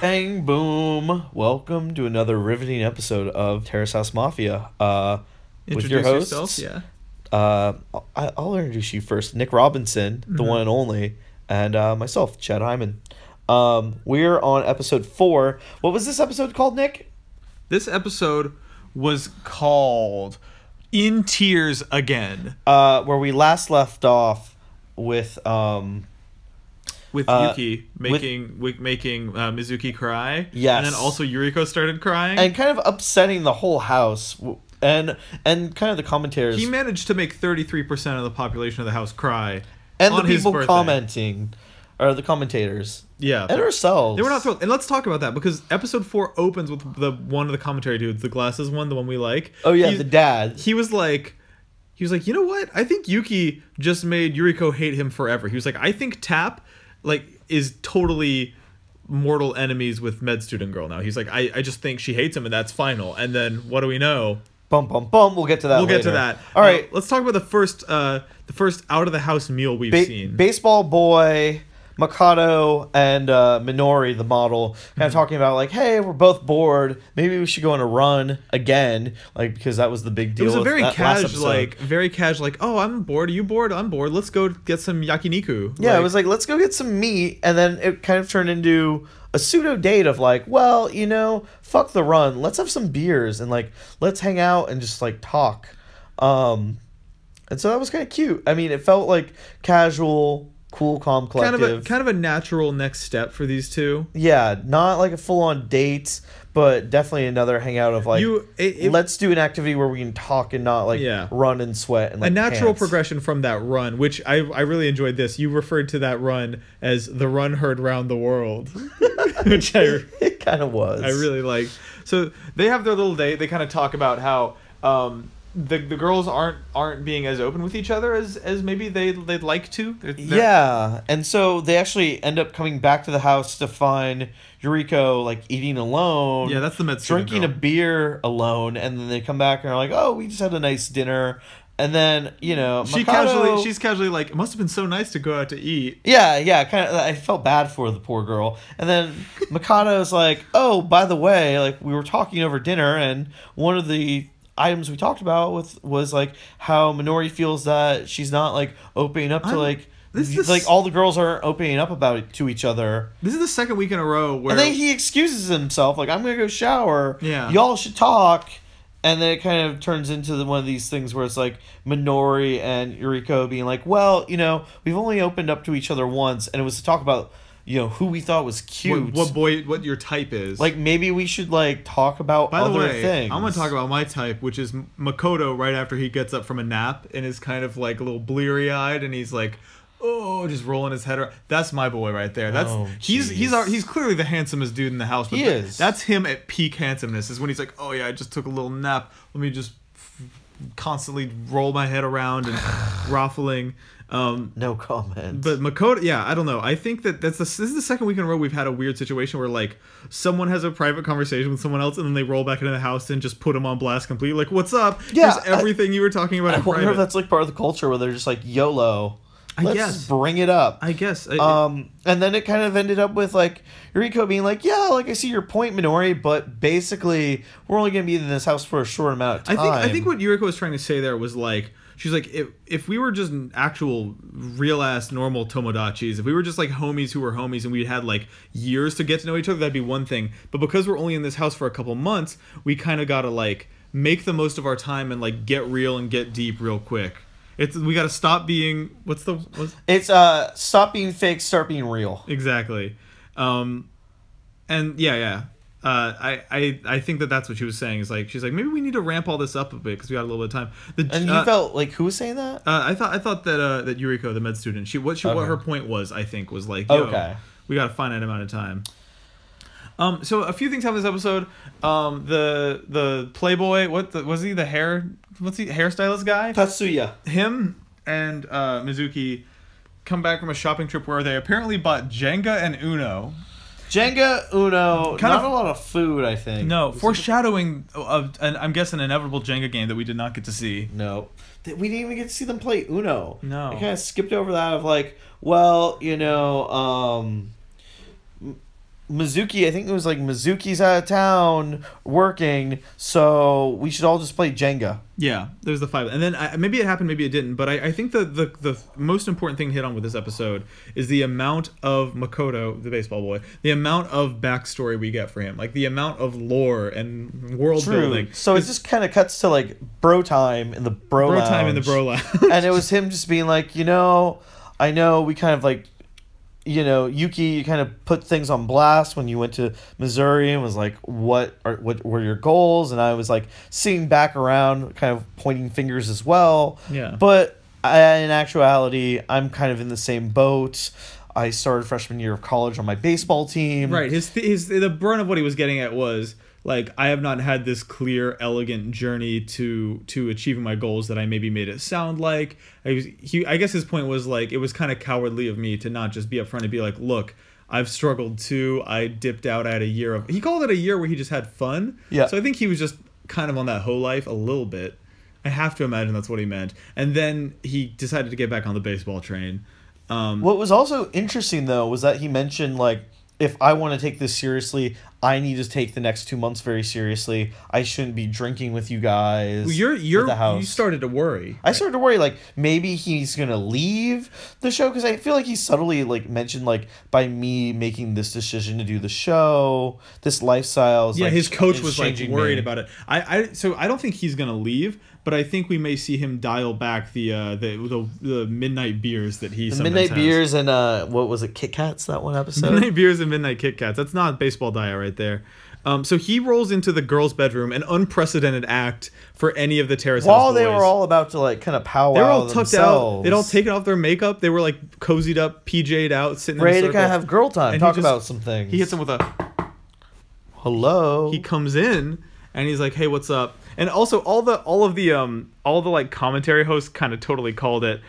Bang boom! Welcome to another riveting episode of Terrace House Mafia. Uh, with your Introduce hosts, yourself, uh, I, I'll introduce you first. Nick Robinson, the Mhm. one and only, and uh, myself, Chad Hyman. Um, we're on episode four. What was this episode called, Nick? This episode was called "In Tears Again" Uh, where we last left off with um, with Uh, Yuki making wi- making uh, Mizuki cry. Yes. and then also Yuriko started crying. and kind of upsetting the whole house, and and kind of the commentators he managed to make thirty three percent of the population of the house cry. and the people commenting, or the commentators, Yeah, and ourselves. They were not thrilled. And let's talk about that because episode four opens with the one of the commentary dudes, the glasses one, the one we like. Oh yeah, He- the dad. he was like he was like, "You know what? I think Yuki just made Yuriko hate him forever." He was like, "I think Tap like is totally mortal enemies with med student girl now." He's like, "I I just think she hates him and that's final." And then what do we know? Bum bum bum. We'll get to that. we'll get to that. All right. Uh, let's talk about the first uh the first out of the house meal we've Ba- seen. baseball boy, Makoto, and uh, Minori, the model, kind Mm-hmm. of talking about like, hey, we're both bored. Maybe we should go on a run again, like because that was the big deal. it was a very casual, like very casual, like, "Oh, I'm bored. Are you bored? I'm bored. Let's go get some yakiniku." Yeah, Like- it was like let's go get some meat, and then it kind of turned into a pseudo date of like, well, you know, fuck the run. Let's have some beers and like let's hang out and just like talk. Um, and so that was kind of cute. I mean, it felt like casual, cool, calm, kind collective. of a kind of a natural next step for these two. yeah, not like a full on date, but definitely another hangout of like you it, it- let's do an activity where we can talk and not like Yeah. run and sweat and like a natural pants. progression from that run, which I I really enjoyed this. You referred to that run as the run heard round the world, which I It kind of was. I really like. So they have their little date. They kind of talk about how um the the girls aren't aren't being as open with each other as as maybe they they'd like to. They're- they're- Yeah, and so they actually end up coming back to the house to find Yuriko like eating alone. yeah, that's the student drinking a beer alone, and then they come back and are like, "Oh, we just had a nice dinner," and then you know She casually she's casually like, it must have been so nice to go out to eat. Yeah, yeah, kind of. I felt bad for the poor girl, and then Makoto's like, "Oh, by the way, like we were talking over dinner, and one of the items we talked about with was like how Minori feels that she's not like opening up to I'm- like." this is like all the girls aren't opening up about it to each other, This is the second week in a row where and then he excuses himself, like I'm gonna go shower. Yeah. y'all should talk, and then it kind of turns into the, one of these things where it's like Minori and Yuriko being like, well, you know, we've only opened up to each other once, and it was to talk about, you know, who we thought was cute. what, what boy what your type is. like maybe we should like talk about By the other way, things. I'm gonna talk about my type, which is Makoto. Right after he gets up from a nap and is kind of like a little bleary eyed, and he's like, "Oh," just rolling his head around. That's my boy right there. That's Oh, he's he's our, he's clearly the handsomest dude in the house. But He is. That's him at peak handsomeness. Is when he's like, "Oh yeah, I just took a little nap. Let me just constantly roll my head around and ruffling." Um, No comment. but Makoto, yeah, I don't know. I think that that's the, this is the second week in a row we've had a weird situation where like someone has a private conversation with someone else and then they roll back into the house and just put them on blast completely. Like, what's up? Yeah, Here's everything you were talking about I wonder private. if that's like part of the culture where they're just like YOLO. I Let's guess. bring it up. I guess. I, Um, and then it kind of ended up with like Yuriko being like, "Yeah, like I see your point, Minori, but basically we're only gonna be in this house for a short amount of I time." think I think what Yuriko was trying to say there was like she's like if if we were just actual real ass normal tomodachis, if we were just like homies who were homies and we had like years to get to know each other, that'd be one thing. But because we're only in this house for a couple months, we kind of gotta like make the most of our time and like get real and get deep real quick. It's we gotta stop being what's the what's it's uh, stop being fake, start being real. exactly, um, and yeah yeah. Uh, I, I I think that that's what she was saying. Is like she's like maybe we need to ramp all this up a bit because we got a little bit of time. The, And you uh, felt like who was saying that? Uh, I thought I thought that uh, that Yuriko, the med student, she what she what her point was, I think, was like, Yo, Okay. we got a finite amount of time. Um, so a few things happen this episode. Um, the the Playboy, what the, was he? The hair, what's he? Hairstylist guy. Tatsuya. Him and uh, Mizuki come back from a shopping trip where they apparently bought Jenga and Uno. Jenga, Uno, Kind not of- a lot of food, I think. No, Was foreshadowing of, an, I'm guessing, inevitable Jenga game that we did not get to see. No. We didn't even get to see them play Uno. No. I kind of skipped over that of like, well, you know, um, Mizuki, I think it was like Mizuki's out of town working, so we should all just play Jenga. Yeah, there's the five, and then I, maybe it happened, maybe it didn't. But I, I think the, the the most important thing to hit on with this episode is the amount of Makoto, the baseball boy, the amount of backstory we get for him, like the amount of lore and world building. So it just kind of cuts to like bro time in the bro, bro time in the bro lounge, and it was him just being like, you know, I know we kind of like, you know, Yuki, you kind of put things on blast when you went to Missouri and was like, what are what were your goals? And I was like, sitting back around, kind of pointing fingers as well. Yeah. But I, in actuality, I'm kind of in the same boat. I started freshman year of college on my baseball team. right. His his the burn of what he was getting at was like I have not had this clear, elegant journey to to achieving my goals that I maybe made it sound like. I was, he, I guess his point was like it was kind of cowardly of me to not just be upfront and be like, look. I've struggled too. I dipped out at a year of. He called it a year where he just had fun. Yeah. So I think he was just kind of on that whole life a little bit. I have to imagine that's what he meant. And then he decided to get back on the baseball train. Um, What was also interesting though was that he mentioned like if I want to take this seriously, I need to take the next two months very seriously. I shouldn't be drinking with you guys. you're you're the house. you started to worry. I started to worry like maybe he's gonna leave the show because I feel like he subtly like mentioned like by me making this decision to do the show, this lifestyle. Is, yeah, like, his coach was like worried me. about it. I, I so I don't think he's gonna leave, but I think we may see him dial back the uh, the, the the midnight beers that he The midnight has. beers and uh, what was it? Kit Kats that one episode. Midnight beers and midnight Kit Kats. That's not baseball diet right there. Um, so he rolls into the girls' bedroom, an unprecedented act for any of the Terrace While they were all about to like kind of powwow they were all tucked themselves, out. They'd all taken off their makeup. They were like cozied up, PJ'd out, sitting ready to kind of have girl time, And talk just- about some things. He hits him with a. hello. he comes in and he's like, "Hey, what's up?" And also all the all of the um all the like commentary hosts kind of totally called it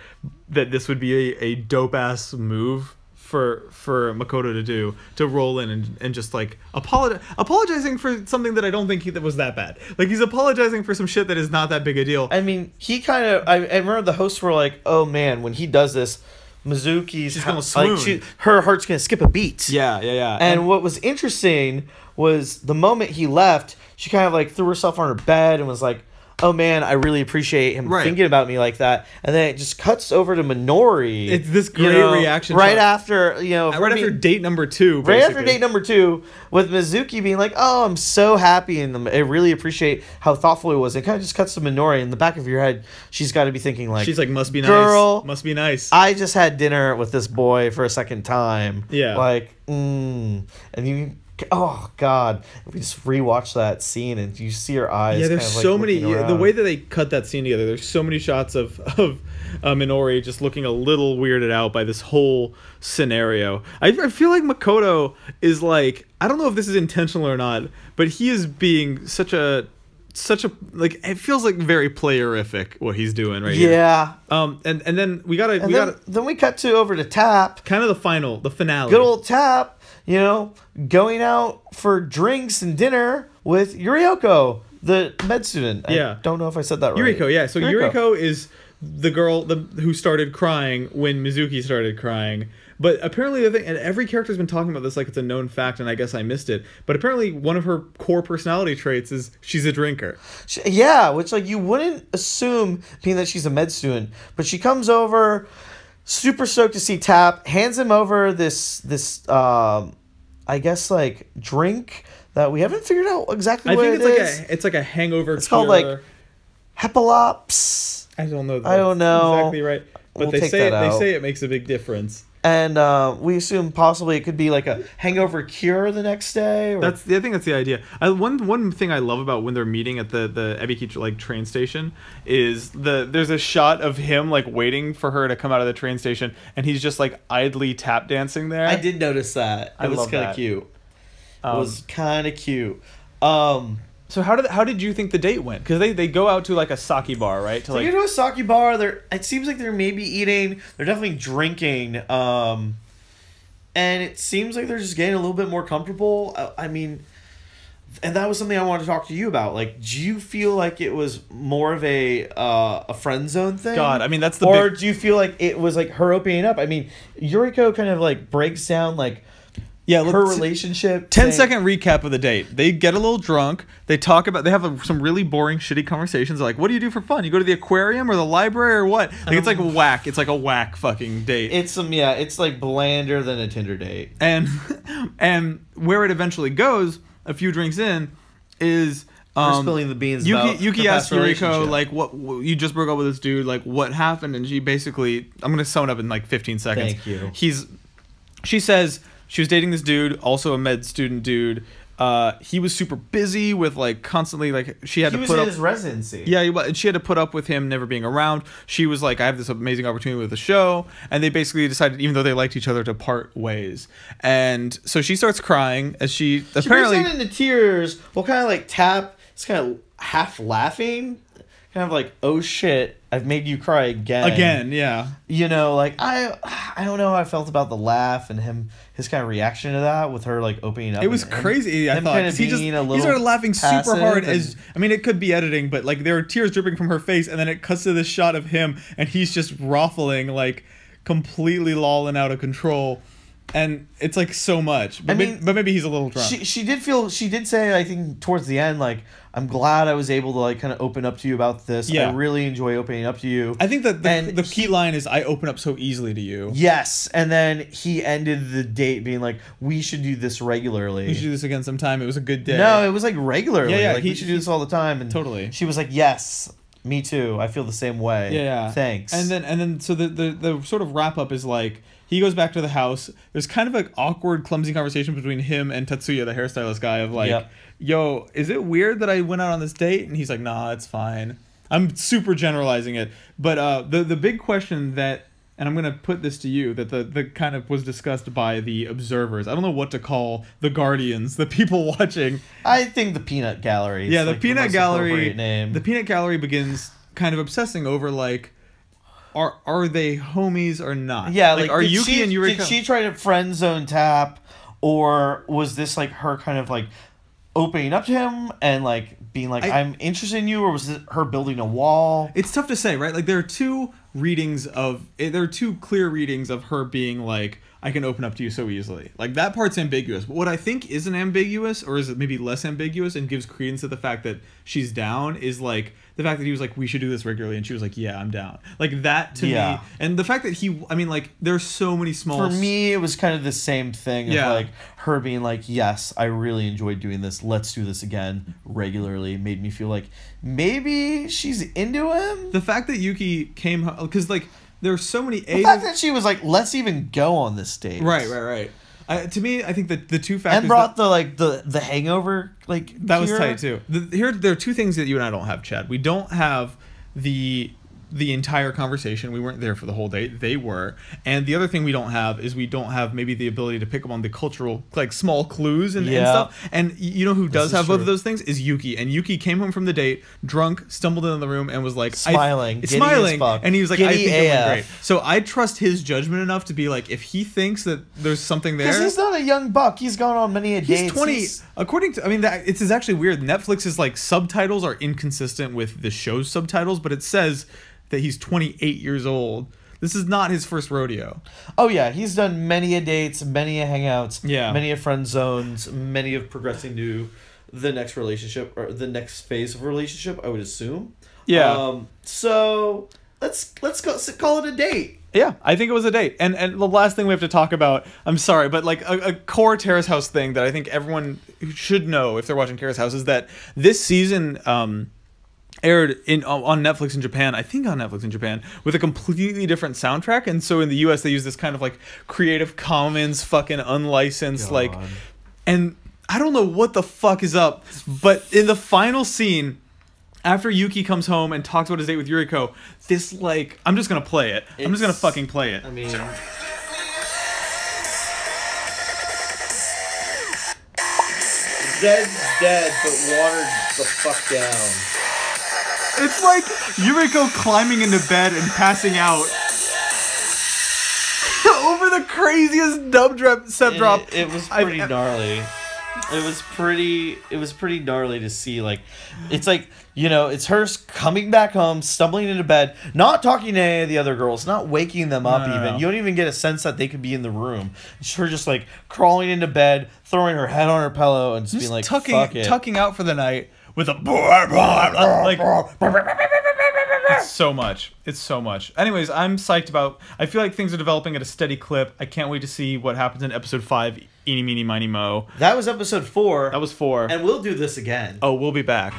that this would be a, a dope ass move for for Makoto to do to roll in and, and just like apologize apologizing for something that I don't think he, that was that bad. Like he's apologizing for some shit that is not that big a deal. I mean, he kind of. I, I remember the hosts were like, "Oh man, when he does this, Mizuki's She's gonna like she, her heart's gonna skip a beat." yeah, yeah, yeah. And what was interesting was the moment he left, she kind of like threw herself on her bed and was like, "Oh man, I really appreciate him Right. thinking about me like that." And then it just cuts over to Minori. It's this you great know, reaction right shot. after you know right after date number two, Right after date number two, with Mizuki being like, "Oh, I'm so happy and I really appreciate how thoughtful he was." It kind of just cuts to Minori in the back of your head. She's got to be thinking like, She's like, "Must be nice, Girl, must be nice." I just had dinner with this boy for a second time. Yeah. Like, mm, and you, oh God, we just rewatch that scene and you see her eyes. yeah, there's kind of, like, so many. yeah, the way that they cut that scene together, there's so many shots of of uh, Minori just looking a little weirded out by this whole scenario. I, I feel like Makoto is like I don't know if this is intentional or not, but he is being such a such a like it feels like very playerific what he's doing right here. Yeah. Um, and and then we gotta And we then, gotta then we cut to over to Tap. kind of the final, the finale. Good old Tap, you know, going out for drinks and dinner with Yurioko, the med student. I Yeah. don't know if I said that right. Yuriko, yeah. So Yuriko. is the girl the, who started crying when Mizuki started crying. But apparently, the thing, and every character's been talking about this like it's a known fact, and I guess I missed it. But apparently, one of her core personality traits is she's a drinker. She- Yeah, which like you wouldn't assume being that she's a med student, but she comes over, super stoked to see Tap, hands him over this this um, I guess like drink that we haven't figured out exactly I what think it it's is. like a it's like a hangover. It's called, like, Hepalops, I don't know. I don't know. exactly right. But We'll they say it, they say it makes a big difference. And uh, we assume possibly it could be like a hangover cure the next day. Or, That's I think that's the idea. I, one one thing I love about when they're meeting at the the Ebiki like train station is the there's a shot of him like waiting for her to come out of the train station, and he's just like idly tap dancing there. I did notice that. I It was kind of cute. Um, it was kind of cute. Um, So how did how did you think the date went? Because they, they go out to like a sake bar, right? To So like you go to a sake bar. They're it seems like they're maybe eating. They're definitely drinking. Um, and it seems like they're just getting a little bit more comfortable. I, I mean, and that was something I wanted to talk to you about. Like, do you feel like it was more of a uh, a friend zone thing? God, I mean that's the or big, do you feel like it was like her opening up? I mean, Yuriko kind of like breaks down like. Yeah, look, her t- relationship. 10 saying- second recap of the date. They get a little drunk. They talk about. They have a, some really boring, shitty conversations. Like, what do you do for fun? You go to the aquarium or the library or what? Like, it's like a whack. It's like a whack fucking date. It's some yeah. It's like blander than a Tinder date. and and where it eventually goes, a few drinks in, is We're um, spilling the beans. Yuki Yuki past Yuriko like, "What what- you just broke up with this dude? Like, what happened?" And she basically, I'm gonna sum it up in like 15 seconds. Thank you. He's, she says she was dating this dude, also a med student dude. Uh, he was super busy with like constantly like she had he to was put in up. his residency. Yeah, and she had to put up with him never being around. She was like, I have this amazing opportunity with the show. And they basically decided, even though they liked each other, to part ways. And so she starts crying as she, She apparently. breaks into tears. Well, kind of like tap. It's kind of half laughing, kind of like, "Oh shit, I've made you cry again." Again, yeah. you know, like I, I don't know how I felt about the laugh and him, his kind of reaction to that with her like opening up. It was him- crazy. I him thought kind of he just he started laughing super hard. and- As I mean, it could be editing, but like there were tears dripping from her face, and then it cuts to this shot of him, and he's just ruffling, like completely lolling out of control, and it's like so much. But, I may- mean, but maybe he's a little drunk. she she did feel she did say I think towards the end like I'm glad I was able to like kind of open up to you about this. Yeah. I really enjoy opening up to you. I think that the, And the key line is I open up so easily to you. yes, and then he ended the date being like, "We should do this regularly." We should do this again sometime. It was a good day. No, it was like regularly. Yeah, yeah, Like he- we should do this all the time. And Totally. She was like, "Yes, me too. I feel the same way." Yeah. Thanks. And then and then so the, the the sort of wrap up is like he goes back to the house. There's kind of an awkward, clumsy conversation between him and Tatsuya, the hairstylist guy, of like, Yep. "Yo, is it weird that I went out on this date?" And he's like, "Nah, it's fine." I'm super generalizing it, but uh, the the big question that, and I'm gonna put this to you, that the the kind of was discussed by the observers. I don't know what to call the guardians, the people watching. I think the peanut gallery. yeah, the like, peanut most gallery. name. The peanut gallery begins kind of obsessing over like, are are they homies or not? yeah, like, like, are Yuki she, and Yuriko? Did she try to friend zone tap, or was this like her kind of like opening up to him and like being like, I- am interested in you," or was it her building a wall? it's tough to say, right? Like there are two readings of eh, there are two clear readings of her being like I can open up to you so easily. Like that part's ambiguous. But what I think isn't ambiguous or is it maybe less ambiguous and gives credence to the fact that she's down is like the fact that he was like we should do this regularly and she was like yeah, I'm down. Like that to Yeah. me and the fact that he I mean like there's so many small For me, it was kind of the same thing of Yeah. like her being like, "Yes, I really enjoyed doing this. Let's do this again regularly." Made me feel like maybe she's into him. the fact that Yuki came because like there's so many The fact that she was like, "Let's even go on this date." right right right. I, to me, I think that the two factors And brought that, the like the the hangover like that was tight too. The, here, there are two things that you and I don't have, Chad. We don't have the the entire conversation. We weren't there for the whole date. They were. And the other thing we don't have is we don't have maybe the ability to pick up on the cultural like small clues and, and stuff. And you know who does is have both of those things is Yuki. And Yuki came home from the date drunk, stumbled into the room, and was like Smiling, smiling, and he was like, "I Giddy think it went great." So I trust his judgment enough to be like, if he thinks that there's something there, Because he's not a young buck. He's gone on many a He's 20 He's- according to i mean that it's is actually weird netflix's like subtitles are inconsistent with the show's subtitles but it says that he's 28 years old this is not his first rodeo Oh yeah, he's done many a dates, many a hangouts, Yeah. many a friend zones, many of progressing to the next relationship or the next phase of relationship. I would assume. Yeah. Um. So let's let's go call it a date. yeah i think it was a date and and the last thing we have to talk about i'm sorry but like a, a core terrace house thing that i think everyone should know if they're watching terrace house is that this season um aired in on Netflix in Japan, I think on Netflix in Japan, with a completely different soundtrack. And so in the US they use this kind of like Creative Commons fucking unlicensed like and I don't know what the fuck is up, but in the final scene after Yuki comes home and talks about his date with Yuriko, this like I'm just gonna play it. I'm just gonna fucking play it. I mean. Zeds Dead, but watered the fuck down. It's like Yuriko climbing into bed and passing out over the craziest dub drop set drop. It, it was I've pretty ev- gnarly. it was pretty it was pretty gnarly to see like it's like you know it's her coming back home stumbling into bed not talking to any of the other girls not waking them up No, no, even no. you don't even get a sense that they could be in the room it's her just like crawling into bed throwing her head on her pillow and just, being like tucking fuck it tucking out for the night with a like it's so much. It's so much. Anyways, I'm psyched about. I feel like things are developing at a steady clip. I can't wait to see what happens in episode five. Eeny, meeny, miny, mo. that was episode four That was four. and we'll do this again oh, we'll be back.